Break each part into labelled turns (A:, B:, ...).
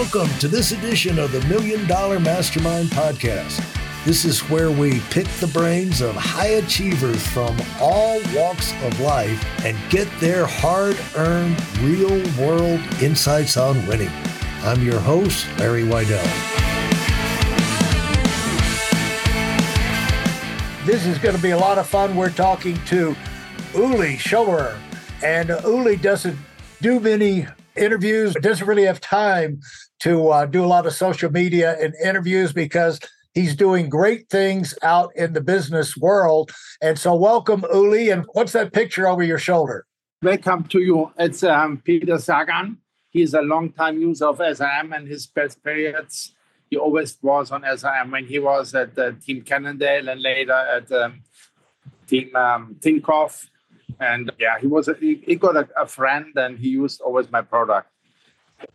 A: Welcome to this edition of the Million Dollar Mastermind Podcast. This is where we pick the brains of high achievers from all walks of life and get their hard earned, real world insights on winning. I'm your host, Larry Weidel. This is going to be a lot of fun. We're talking to Uli Schoberer, and Uli doesn't do many interviews, doesn't really have time to uh, do a lot of social media and interviews because he's doing great things out in the business world. And so, welcome, Uli. And what's that picture over your shoulder?
B: Welcome to you. It's um, Peter Sagan. He's a long-time user of SRM and his best periods. He always was on SRM when he was at uh, Team Cannondale and later at um, Team um, Tinkoff and yeah, he was a, he, he got a, a friend and he used always my product.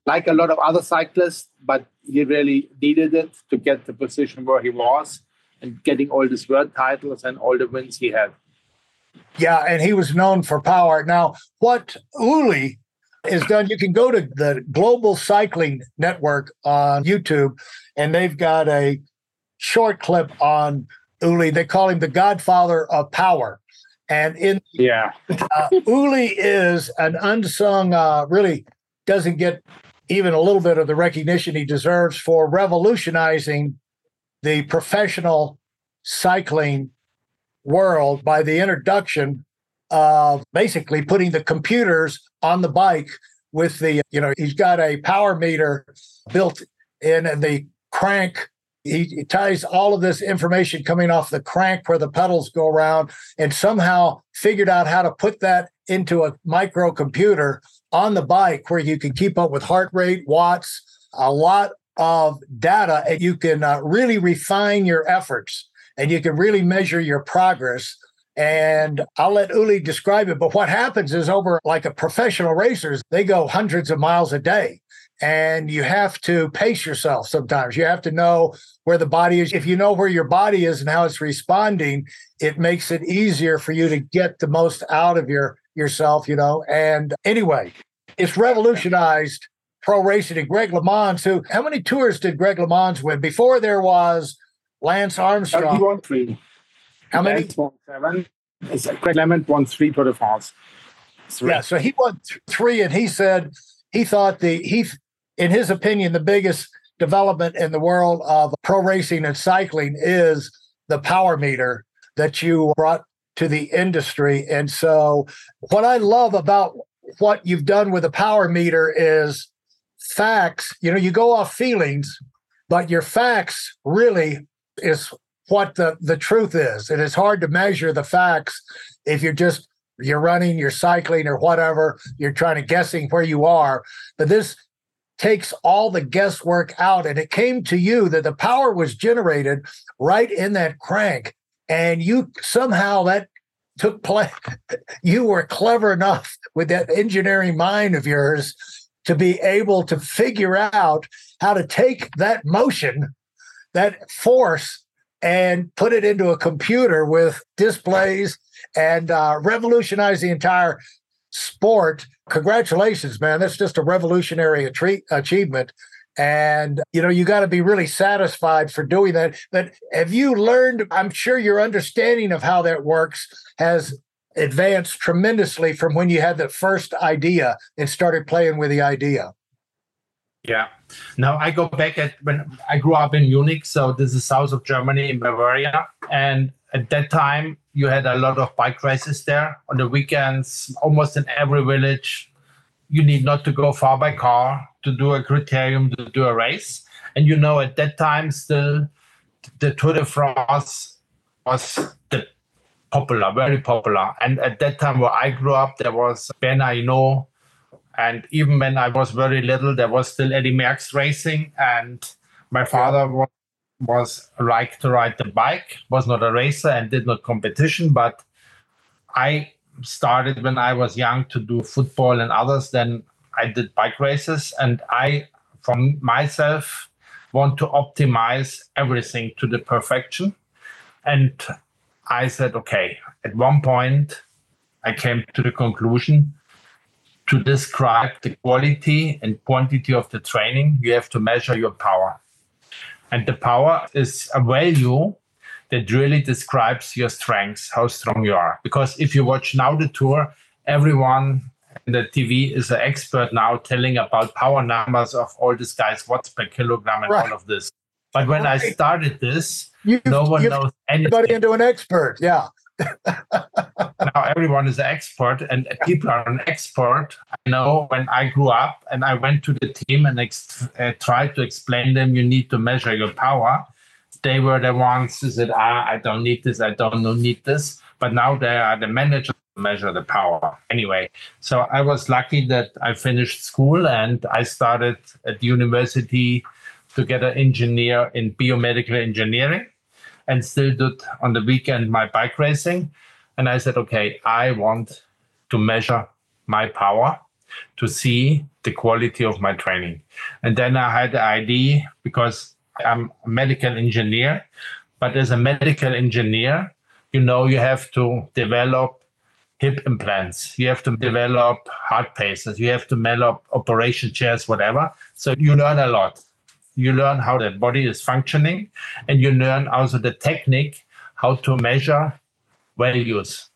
B: Like a lot of other cyclists, but he really needed it to get the position where he was and getting all these world titles and all the wins he had.
A: Yeah, and he was known for power. Now, what Uli is done, you can go to the Global Cycling Network on YouTube, and they've got a short clip on Uli. They call him the godfather of power. And in
B: yeah,
A: uh, Uli is an unsung, uh, really doesn't get even a little bit of the recognition he deserves for revolutionizing the professional cycling world by the introduction of basically putting the computers on the bike with the, you know, he's got a power meter built in and the crank he, he ties all of this information coming off the crank where the pedals go around and somehow figured out how to put that into a microcomputer on the bike where you can keep up with heart rate, watts, a lot of data, and you can uh, really refine your efforts and you can really measure your progress. And I'll let Uli describe it. But what happens is over like a professional racers, they go hundreds of miles a day and you have to pace yourself sometimes. You have to know where the body is. If you know where your body is and how it's responding, it makes it easier for you to get the most out of your yourself, you know. And anyway, it's revolutionized pro racing. And Greg LeMond, who how many tours did Greg LeMond win? Before there was Lance Armstrong.
B: He won three.
A: How many?
B: Lance won seven. Greg LeMond won three Tour de France.
A: Three. Yeah, so he won th- three, and he said he thought the he in his opinion, the biggest development in the world of pro racing and cycling is the power meter that you brought to the industry. And so, what I love about what you've done with the power meter is facts. You know, you go off feelings, but your facts really is what the, the truth is. And it's hard to measure the facts if you're just you're running, you're cycling or whatever, you're trying to guessing where you are. But this takes all the guesswork out. And it came to you that the power was generated right in that crank. And you somehow that took place. you were clever enough with that engineering mind of yours to be able to figure out how to take that motion, that force, and put it into a computer with displays and uh, revolutionize the entire sport. Congratulations, man. That's just a revolutionary achievement. And, you know, you got to be really satisfied for doing that. But have you learned? I'm sure your understanding of how that works has advanced tremendously from when you had the first idea and started playing with the idea.
B: Yeah. Now I go back at when I grew up in Munich. So this is south of Germany in Bavaria. And at that time, you had a lot of bike races there on the weekends, almost in every village. You need not to go far by car to do a criterium, to do a race. And you know, at that time, still the Tour de France was the popular, very popular. And at that time, where I grew up, there was Bernard Hinault. And even when I was very little, there was still Eddie Merckx racing. And my father was was like to ride the bike, was not a racer and did not competition, but I started when I was young to do football and others. Then I did bike races, and I, from myself, want to optimize everything to the perfection. And I said, okay, at one point, I came to the conclusion to describe the quality and quantity of the training, you have to measure your power. And the power is a value that really describes your strengths, how strong you are. Because if you watch now the tour, everyone in the TV is an expert now telling about power numbers of all these guys, watts per kilogram, and right. all of this. But when right. I started this, you, no one knows anything.
A: Everybody into an expert, yeah.
B: now everyone is an expert, and people are an expert. I know when I grew up and I went to the team and ex- uh, tried to explain them, you need to measure your power they were the ones who said, ah, I don't need this, I don't need this. But now they are the managers measure the power. Anyway, so I was lucky that I finished school and I started at university to get an engineer in biomedical engineering and still did on the weekend my bike racing. And I said, okay, I want to measure my power to see the quality of my training. And then I had the idea because I'm a medical engineer, but as a medical engineer, you know you have to develop hip implants, you have to develop heart paces, you have to develop operation chairs, whatever. So you learn a lot. You learn how the body is functioning, and you learn also the technique how to measure values.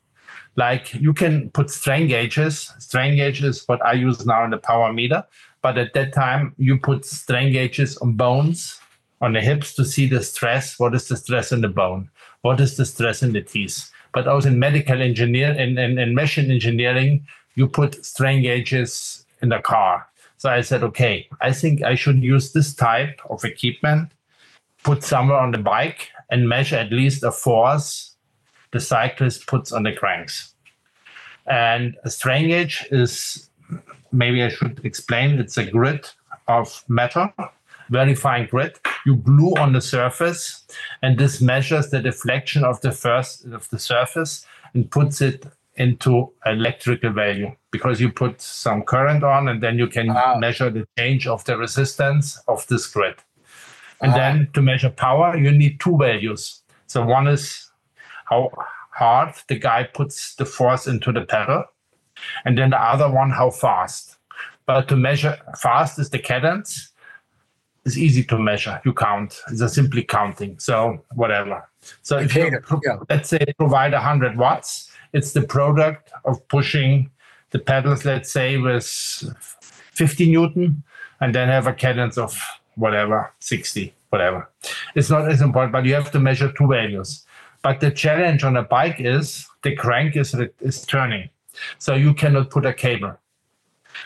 B: Like you can put strain gauges. Strain gauges, what I use now in the power meter. But at that time, you put strain gauges on bones on the hips to see the stress. What is the stress in the bone? What is the stress in the teeth? But also in medical engineer and in, in machine engineering, you put strain gauges in the car. So I said, okay, I think I should use this type of equipment, put somewhere on the bike and measure at least a force the cyclist puts on the cranks. And a strain gauge is, maybe I should explain, it's a grid of metal very fine grid you glue on the surface and this measures the deflection of the first of the surface and puts it into electrical value because you put some current on and then you can wow. measure the change of the resistance of this grid and wow. then to measure power you need two values so one is how hard the guy puts the force into the pedal and then the other one how fast but to measure fast is the cadence It's easy to measure. You count. It's a simply counting. So whatever. So if you yeah. let's say provide 100 watts, it's the product of pushing the pedals, let's say, with 50 newton, and then have a cadence of whatever 60, whatever. It's not as important, but you have to measure two values. But the challenge on a bike is the crank is is turning, so you cannot put a cable.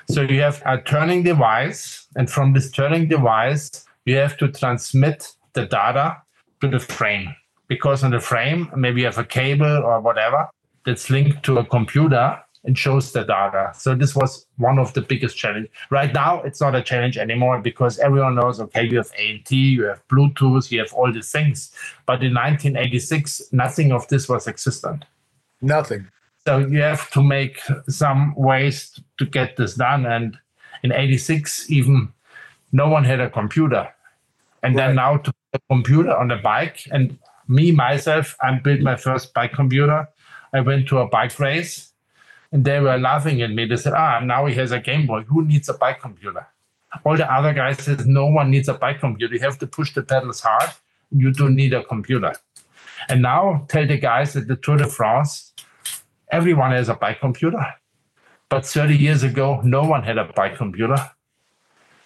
B: So you have a turning device, and from this turning device, you have to transmit the data to the frame. Because on the frame, maybe you have a cable or whatever that's linked to a computer and shows the data. So this was one of the biggest challenge. Right now, it's not a challenge anymore because everyone knows, okay, you have ANT, you have Bluetooth, you have all these things. But in 1986, nothing of this was existent.
A: Nothing.
B: So you have to make some ways to get this done. And in 86, even no one had a computer. And right. then now to put a computer on a bike. And me, myself, I built my first bike computer. I went to a bike race and they were laughing at me. They said, ah, now he has a Game Boy. Who needs a bike computer? All the other guys said, no one needs a bike computer. You have to push the pedals hard. You don't need a computer. And now tell the guys at the Tour de France, everyone has a bike computer. But 30 years ago, no one had a bike computer.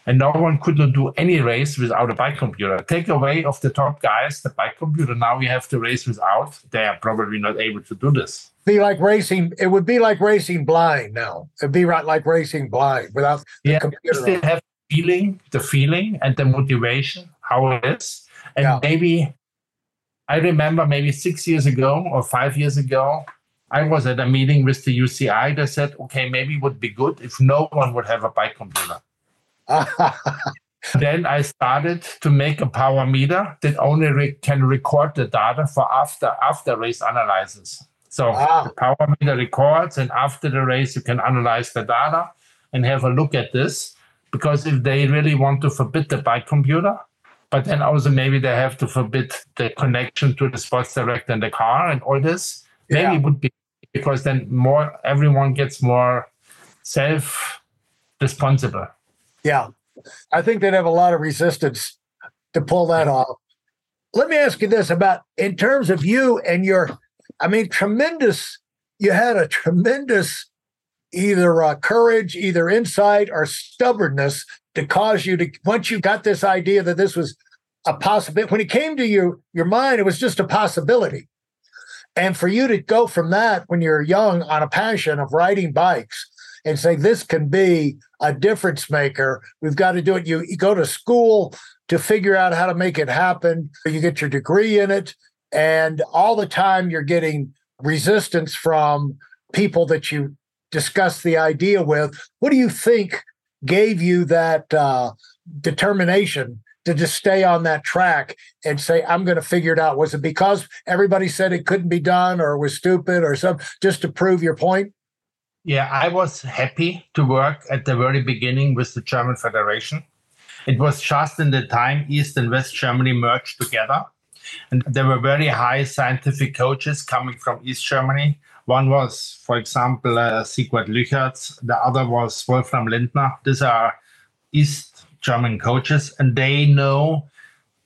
B: And no one could not do any race without a bike computer. Take away of the top guys the bike computer. Now we have to race without. They are probably not able to do this.
A: Be like racing. It would be like racing blind now. It'd be right like racing blind without the
B: yeah,
A: computer.
B: Still have feeling, the feeling and the motivation, how it is. And yeah. maybe I remember maybe six years ago or five years ago, I was at a meeting with the UCI. They said, okay, maybe it would be good if no one would have a bike computer. then I started to make a power meter that only re- can record the data for after after race analysis. So ah. the power meter records, and after the race, you can analyze the data and have a look at this. Because if they really want to forbid the bike computer, but then also maybe they have to forbid the connection to the sports direct in the car and all this, maybe it would be because then more everyone gets more self responsible.
A: Yeah. I think they'd have a lot of resistance to pull that off. Let me ask you this about in terms of you and your, I mean, tremendous, you had a tremendous either uh, courage, either insight or stubbornness to cause you to, once you got this idea that this was a possibility, when it came to you, your mind, it was just a possibility. And for you to go from that when you're young on a passion of riding bikes and say, this can be a difference maker, we've got to do it. You, you go to school to figure out how to make it happen. You get your degree in it. And all the time you're getting resistance from people that you discuss the idea with. What do you think gave you that uh, determination to just stay on that track and say, I'm going to figure it out? Was it because everybody said it couldn't be done or was stupid or something, just to prove your point?
B: Yeah, I was happy to work at the very beginning with the German Federation. It was just in the time East and West Germany merged together. And there were very high scientific coaches coming from East Germany. One was, for example, uh, Sigvard Lüchertz. The other was Wolfram Lindner. These are East German coaches, and they know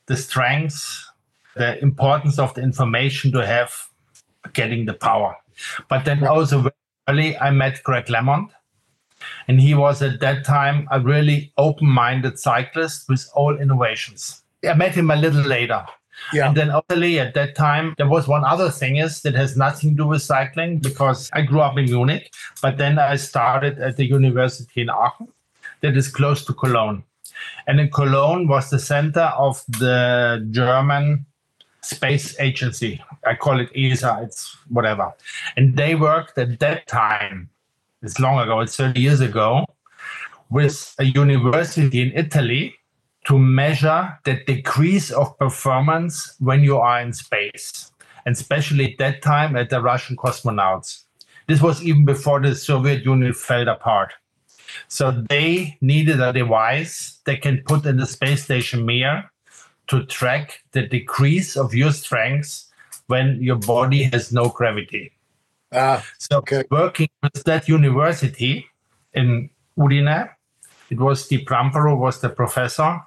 B: the strengths, the importance of the information to have getting the power. But then also early, I met Greg LeMond, and he was at that time a really open minded cyclist with all innovations. I met him a little later. Yeah. And then obviously at that time, there was one other thing is that has nothing to do with cycling because I grew up in Munich, but then I started at the university in Aachen that is close to Cologne. And in Cologne was the center of the German space agency. I call it ESA, it's whatever. And they worked at that time, it's long ago, it's 30 years ago, with a university in Italy to measure the decrease of performance when you are in space, and especially at that time at the Russian cosmonauts. This was even before the Soviet Union fell apart. So they needed a device they can put in the space station Mir to track the decrease of your strength when your body has no gravity. Ah, so okay. working with that university in Udine, it was Steve Prampero was the professor.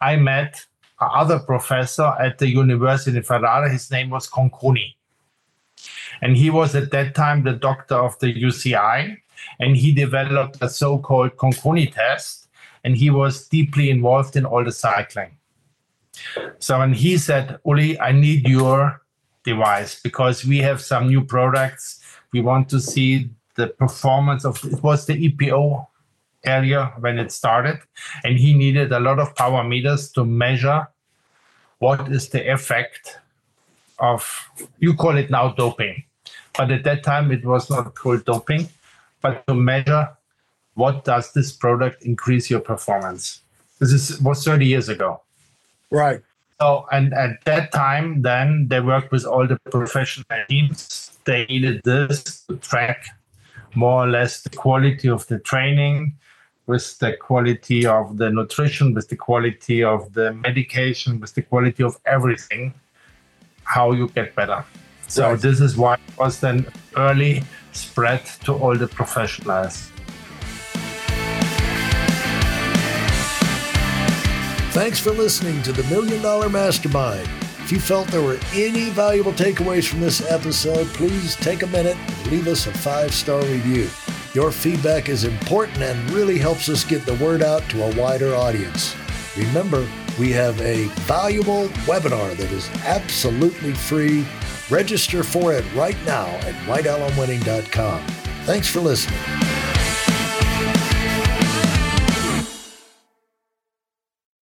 B: I met another professor at the University of Ferrara. His name was Conconi. And he was at that time the doctor of the UCI. And he developed a so called Conconi test. And he was deeply involved in all the cycling. So when he said, Uli, I need your device because we have some new products. We want to see the performance of it was the EPO area when it started, and he needed a lot of power meters to measure what is the effect of you call it now doping, but at that time it was not called doping, but to measure what does this product increase your performance. This is was 30 years ago.
A: Right.
B: So, and at that time, then they worked with all the professional teams. They needed this to track more or less the quality of the training, with the quality of the nutrition, with the quality of the medication, with the quality of everything, how you get better. So, right. this is why it was then early spread to all the professionals.
C: Thanks for listening to the Million Dollar Mastermind. If you felt there were any valuable takeaways from this episode, please take a minute and leave us a five star review. Your feedback is important and really helps us get the word out to a wider audience. Remember, we have a valuable webinar that is absolutely free. Register for it right now at whitealumwinning.com. Thanks for listening.